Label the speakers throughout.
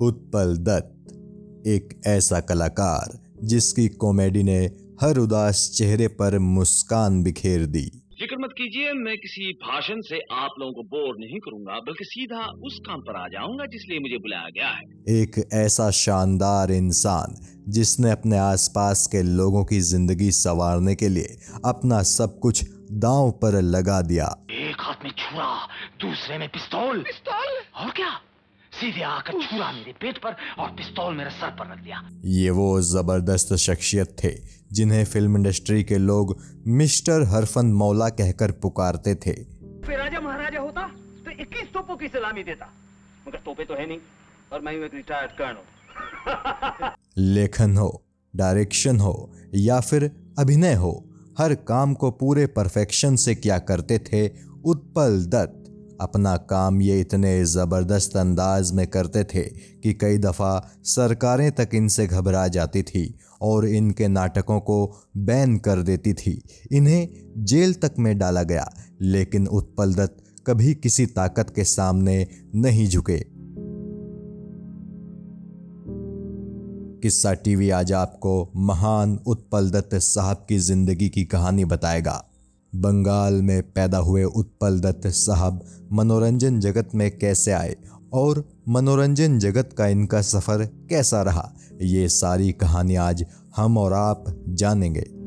Speaker 1: उत्पल दत्त एक ऐसा कलाकार जिसकी कॉमेडी ने हर उदास चेहरे पर मुस्कान बिखेर दी।
Speaker 2: फ़िक्र मत कीजिए मैं किसी भाषण से आप लोगों को बोर नहीं करूँगा बल्कि सीधा उस काम पर आ जाऊँगा जिसलिए मुझे बुलाया गया है।
Speaker 1: एक ऐसा शानदार इंसान जिसने अपने आसपास के लोगों की ज़िंदगी संवारने के लिए अपना सब कुछ दांव पर लगा दिया।
Speaker 2: एक हाथ में छुरा दूसरे में पिस्तौल। पिस्तौल? और क्या? सीधे आकर छुरा मेरे पेट पर और पिस्तौल मेरे सर पर रख दिया।
Speaker 1: ये वो ज़बरदस्त शख्सियत थे जिन्हें फ़िल्म इंडस्ट्री के लोग मिस्टर हरफन मौला कहकर पुकारते थे।
Speaker 3: राजा महाराजा होता तो 21 तोपों की सलामी देता। मगर तोपे तो है नहीं और मैं एक रिटायर्ड कर्नल
Speaker 1: लेखन हो डायरेक्शन हो या फिर अभिनय हो हर काम को पूरे परफेक्शन से क्या करते थे उत्पल दत्त। अपना काम ये इतने ज़बरदस्त अंदाज में करते थे कि कई दफ़ा सरकारें तक इनसे घबरा जाती थी और इनके नाटकों को बैन कर देती थी। इन्हें जेल तक में डाला गया, लेकिन उत्पल दत्त कभी किसी ताकत के सामने नहीं झुके। किस्सा टीवी आज आपको महान उत्पल दत्त साहब की ज़िंदगी की कहानी बताएगा। बंगाल में पैदा हुए उत्पल दत्त साहब मनोरंजन जगत में कैसे आए और मनोरंजन जगत का इनका सफ़र कैसा रहा? ये सारी कहानी आज हम और आप जानेंगे।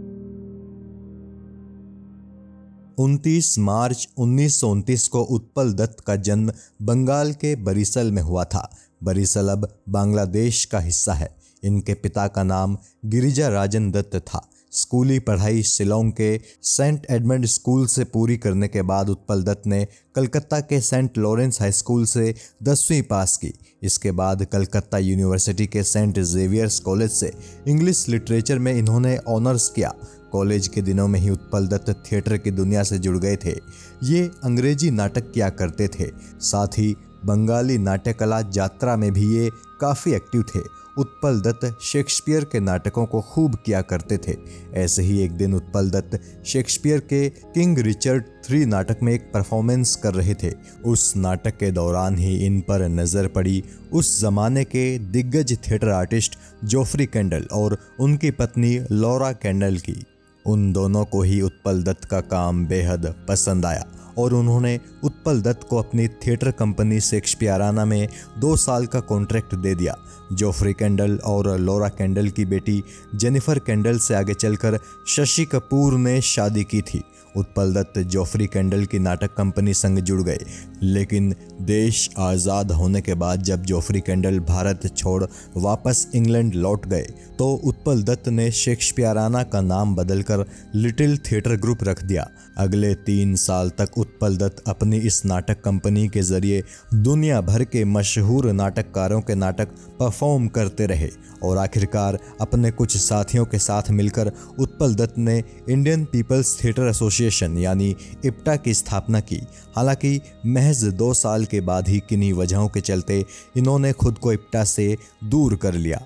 Speaker 1: 29 मार्च उन्नीस सौ उनतीस को उत्पल दत्त का जन्म बंगाल के बरिसल में हुआ था। बरिसल अब बांग्लादेश का हिस्सा है। इनके पिता का नाम गिरिजा राजन दत्त था। स्कूली पढ़ाई शिलोंग के सेंट एडमंड स्कूल से पूरी करने के बाद उत्पल दत्त ने कलकत्ता के सेंट लॉरेंस हाई स्कूल से दसवीं पास की। इसके बाद कलकत्ता यूनिवर्सिटी के सेंट जेवियर्स कॉलेज से इंग्लिश लिटरेचर में इन्होंने ऑनर्स किया। कॉलेज के दिनों में ही उत्पल दत्त थिएटर की दुनिया से जुड़ गए थे। ये अंग्रेज़ी नाटक किया करते थे। साथ ही बंगाली नाट्यकला यात्रा में भी ये काफ़ी एक्टिव थे। उत्पल दत्त शेक्सपियर के नाटकों को खूब किया करते थे। ऐसे ही एक दिन उत्पल दत्त शेक्सपियर के किंग रिचर्ड थ्री नाटक में एक परफॉर्मेंस कर रहे थे। उस नाटक के दौरान ही इन पर नज़र पड़ी उस जमाने के दिग्गज थिएटर आर्टिस्ट जोफ्री कैंडल और उनकी पत्नी लॉरा कैंडल की। उन दोनों को ही उत्पल दत्त का काम बेहद पसंद आया और उन्होंने उत्पल दत्त को अपनी थिएटर कंपनी शेक्सपियराना में दो साल का कॉन्ट्रैक्ट दे दिया जोफ्री कैंडल और लोरा कैंडल की बेटी जेनिफर कैंडल से आगे चलकर शशि कपूर ने शादी की थी। उत्पल दत्त, जोफ्री कैंडल की नाटक कंपनी संग जुड़ गए। लेकिन देश आज़ाद होने के बाद जब जोफ्री कैंडल भारत छोड़ वापस इंग्लैंड लौट गए तो उत्पल दत्त ने शेक्सपियराना का नाम बदलकर लिटिल थिएटर ग्रुप रख दिया। अगले तीन साल तक उत्पल दत्त अपनी इस नाटक कंपनी के ज़रिए दुनिया भर के मशहूर नाटककारों के नाटक परफॉर्म करते रहे और आखिरकार अपने कुछ साथियों के साथ मिलकर उत्पल दत्त ने इंडियन पीपल्स थिएटर एसोसिएशन यानी इप्टा की स्थापना की। हालाँकि महज दो साल के बाद ही किन्हीं वजहों के चलते इन्होंने खुद को इप्टा से दूर कर लिया।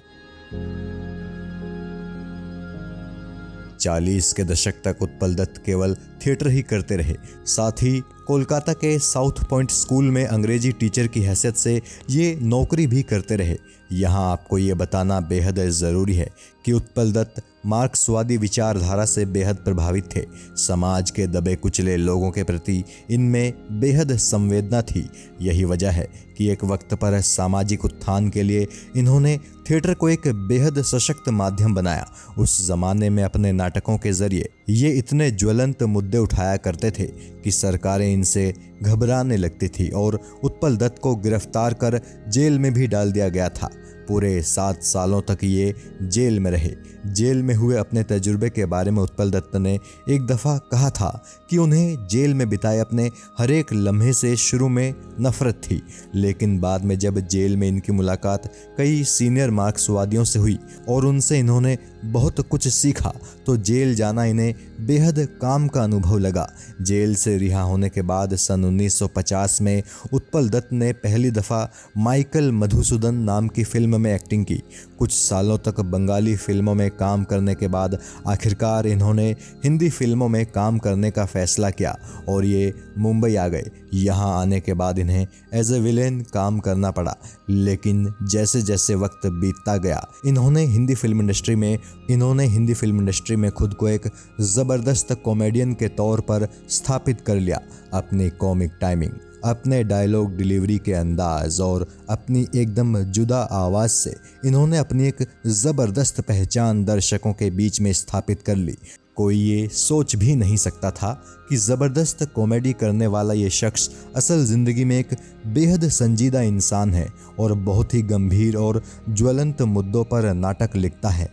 Speaker 1: चालीस के दशक तक उत्पल दत्त केवल थिएटर ही करते रहे, साथ ही कोलकाता के साउथ पॉइंट स्कूल में अंग्रेज़ी टीचर की हैसियत से ये नौकरी भी करते रहे। यहाँ आपको ये बताना बेहद ज़रूरी है कि उत्पल दत्त मार्क्सवादी विचारधारा से बेहद प्रभावित थे। समाज के दबे कुचले लोगों के प्रति इनमें बेहद संवेदना थी। यही वजह है कि एक वक्त पर सामाजिक उत्थान के लिए इन्होंने थिएटर को एक बेहद सशक्त माध्यम बनाया। उस जमाने में अपने नाटकों के ज़रिए ये इतने ज्वलंत मुद्दे उठाया करते थे कि सरकारें इनसे घबराने लगती थी और उत्पल दत्त को गिरफ़्तार कर जेल में भी डाल दिया गया था। पूरे सात सालों तक ये जेल में रहे। जेल में हुए अपने तजुर्बे के बारे में उत्पल दत्त ने एक दफ़ा कहा था कि उन्हें जेल में बिताए अपने हर एक लम्हे से शुरू में नफरत थी। लेकिन बाद में जब जेल में इनकी मुलाकात कई सीनियर मार्क्सवादियों से हुई और उनसे इन्होंने बहुत कुछ सीखा तो जेल जाना इन्हें बेहद काम का अनुभव लगा। जेल से रिहा होने के बाद सन 1950 में उत्पल दत्त ने पहली दफ़ा माइकल मधुसूदन नाम की फ़िल्म में एक्टिंग की। कुछ सालों तक बंगाली फ़िल्मों में काम करने के बाद आखिरकार इन्होंने हिंदी फ़िल्मों में काम करने का फैसला किया और ये मुंबई आ गए। यहाँ आने के बाद इन्हें एज ए विलेन काम करना पड़ा, लेकिन जैसे जैसे वक्त बीतता गया, इन्होंने हिंदी फ़िल्म इंडस्ट्री में इन्होंने हिंदी फ़िल्म इंडस्ट्री में खुद को एक ज़बरदस्त कॉमेडियन के तौर पर स्थापित कर लिया, अपनी कॉमिक टाइमिंग, अपने डायलॉग डिलीवरी के अंदाज और अपनी एकदम जुदा आवाज़ से इन्होंने अपनी एक ज़बरदस्त पहचान दर्शकों के बीच में स्थापित कर ली। कोई ये सोच भी नहीं सकता था कि ज़बरदस्त कॉमेडी करने वाला ये शख्स असल ज़िंदगी में एक बेहद संजीदा इंसान है और बहुत ही गंभीर और ज्वलंत मुद्दों पर नाटक लिखता है।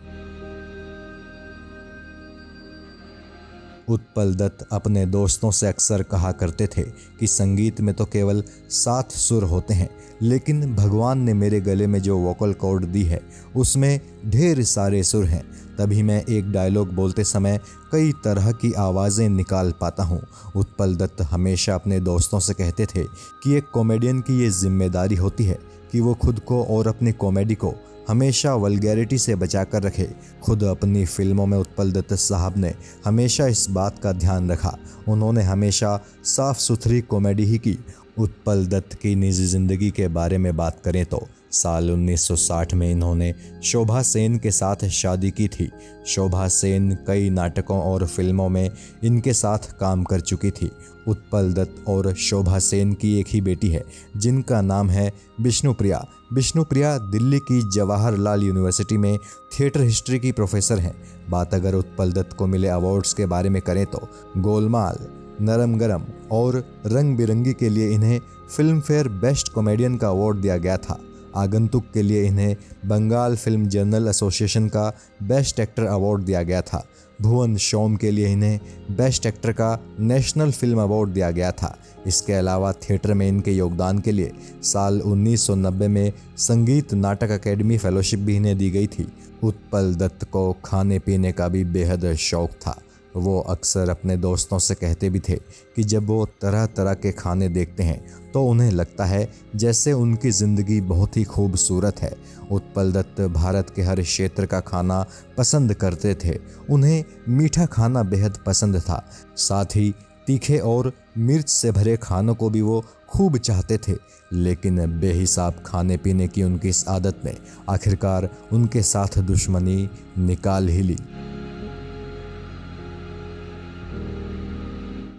Speaker 1: उत्पल दत्त अपने दोस्तों से अक्सर कहा करते थे कि संगीत में तो केवल सात सुर होते हैं, लेकिन भगवान ने मेरे गले में जो वोकल कॉर्ड दी है, उसमें ढेर सारे सुर हैं। तभी मैं एक डायलॉग बोलते समय कई तरह की आवाज़ें निकाल पाता हूँ। उत्पल दत्त हमेशा अपने दोस्तों से कहते थे कि एक कॉमेडियन की ये ज़िम्मेदारी होती है कि वो खुद को और अपनी कॉमेडी को हमेशा वलगैरिटी से बचा कर रखे। खुद अपनी फ़िल्मों में उत्पल दत्त साहब ने हमेशा इस बात का ध्यान रखा। उन्होंने हमेशा साफ़ सुथरी कॉमेडी ही की। उत्पल दत्त की निजी ज़िंदगी के बारे में बात करें तो साल 1960 में इन्होंने शोभा सेन के साथ शादी की थी। शोभा सेन कई नाटकों और फ़िल्मों में इनके साथ काम कर चुकी थी। उत्पल दत्त और शोभा सेन की एक ही बेटी है, जिनका नाम है विष्णुप्रिया। विष्णुप्रिया दिल्ली की जवाहरलाल यूनिवर्सिटी में थिएटर हिस्ट्री की प्रोफेसर हैं। बात अगर उत्पल दत्त को मिले अवार्ड्स के बारे में करें तो गोलमाल, नरम गरम और रंग बिरंगी के लिए इन्हें फ़िल्म फेयर बेस्ट कॉमेडियन का अवार्ड दिया गया था। आगंतुक के लिए इन्हें बंगाल फ़िल्म जर्नल एसोसिएशन का बेस्ट एक्टर अवार्ड दिया गया था। भुवन शोम के लिए इन्हें बेस्ट एक्टर का नेशनल फ़िल्म अवार्ड दिया गया था। इसके अलावा थिएटर में इनके योगदान के लिए साल 1990 में संगीत नाटक अकेडमी फेलोशिप भी इन्हें दी गई थी। उत्पल दत्त को खाने पीने का भी बेहद शौक था। वो अक्सर अपने दोस्तों से कहते भी थे कि जब वो तरह तरह के खाने देखते हैं तो उन्हें लगता है जैसे उनकी ज़िंदगी बहुत ही खूबसूरत है। उत्पल दत्त भारत के हर क्षेत्र का खाना पसंद करते थे। उन्हें मीठा खाना बेहद पसंद था। साथ ही तीखे और मिर्च से भरे खानों को भी वो खूब चाहते थे, लेकिन बेहिसाब खाने पीने की उनकी इस आदत ने आखिरकार उनके साथ दुश्मनी निकाल ही ली।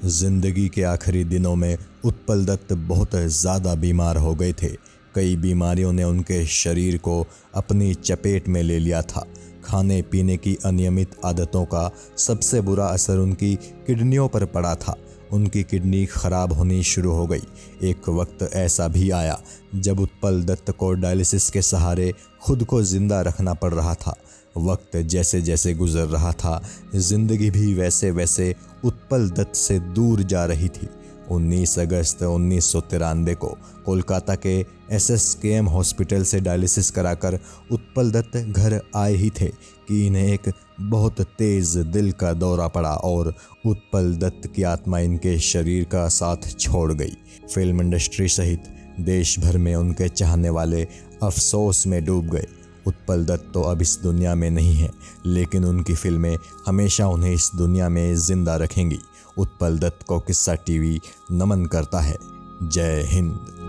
Speaker 1: ज़िंदगी के आखिरी दिनों में उत्पल दत्त बहुत ज़्यादा बीमार हो गए थे। कई बीमारियों ने उनके शरीर को अपनी चपेट में ले लिया था। खाने पीने की अनियमित आदतों का सबसे बुरा असर उनकी किडनियों पर पड़ा था। उनकी किडनी खराब होनी शुरू हो गई। एक वक्त ऐसा भी आया जब उत्पल दत्त को डायलिसिस के सहारे खुद को ज़िंदा रखना पड़ रहा था। वक्त जैसे जैसे गुजर रहा था, ज़िंदगी भी वैसे वैसे उत्पल दत्त से दूर जा रही थी। 19 अगस्त उन्नीस सौ तिरानबे को कोलकाता के S S K M hospital से डायलिसिस कराकर उत्पल दत्त घर आए ही थे कि इन्हें एक बहुत तेज़ दिल का दौरा पड़ा और उत्पल दत्त की आत्मा इनके शरीर का साथ छोड़ गई। फ़िल्म इंडस्ट्री सहित देश भर में उनके चाहने वाले अफसोस में डूब गए। उत्पल दत्त तो अब इस दुनिया में नहीं है, लेकिन उनकी फ़िल्में हमेशा उन्हें इस दुनिया में ज़िंदा रखेंगी। उत्पल दत्त को किस्सा टीवी नमन करता है। जय हिंद।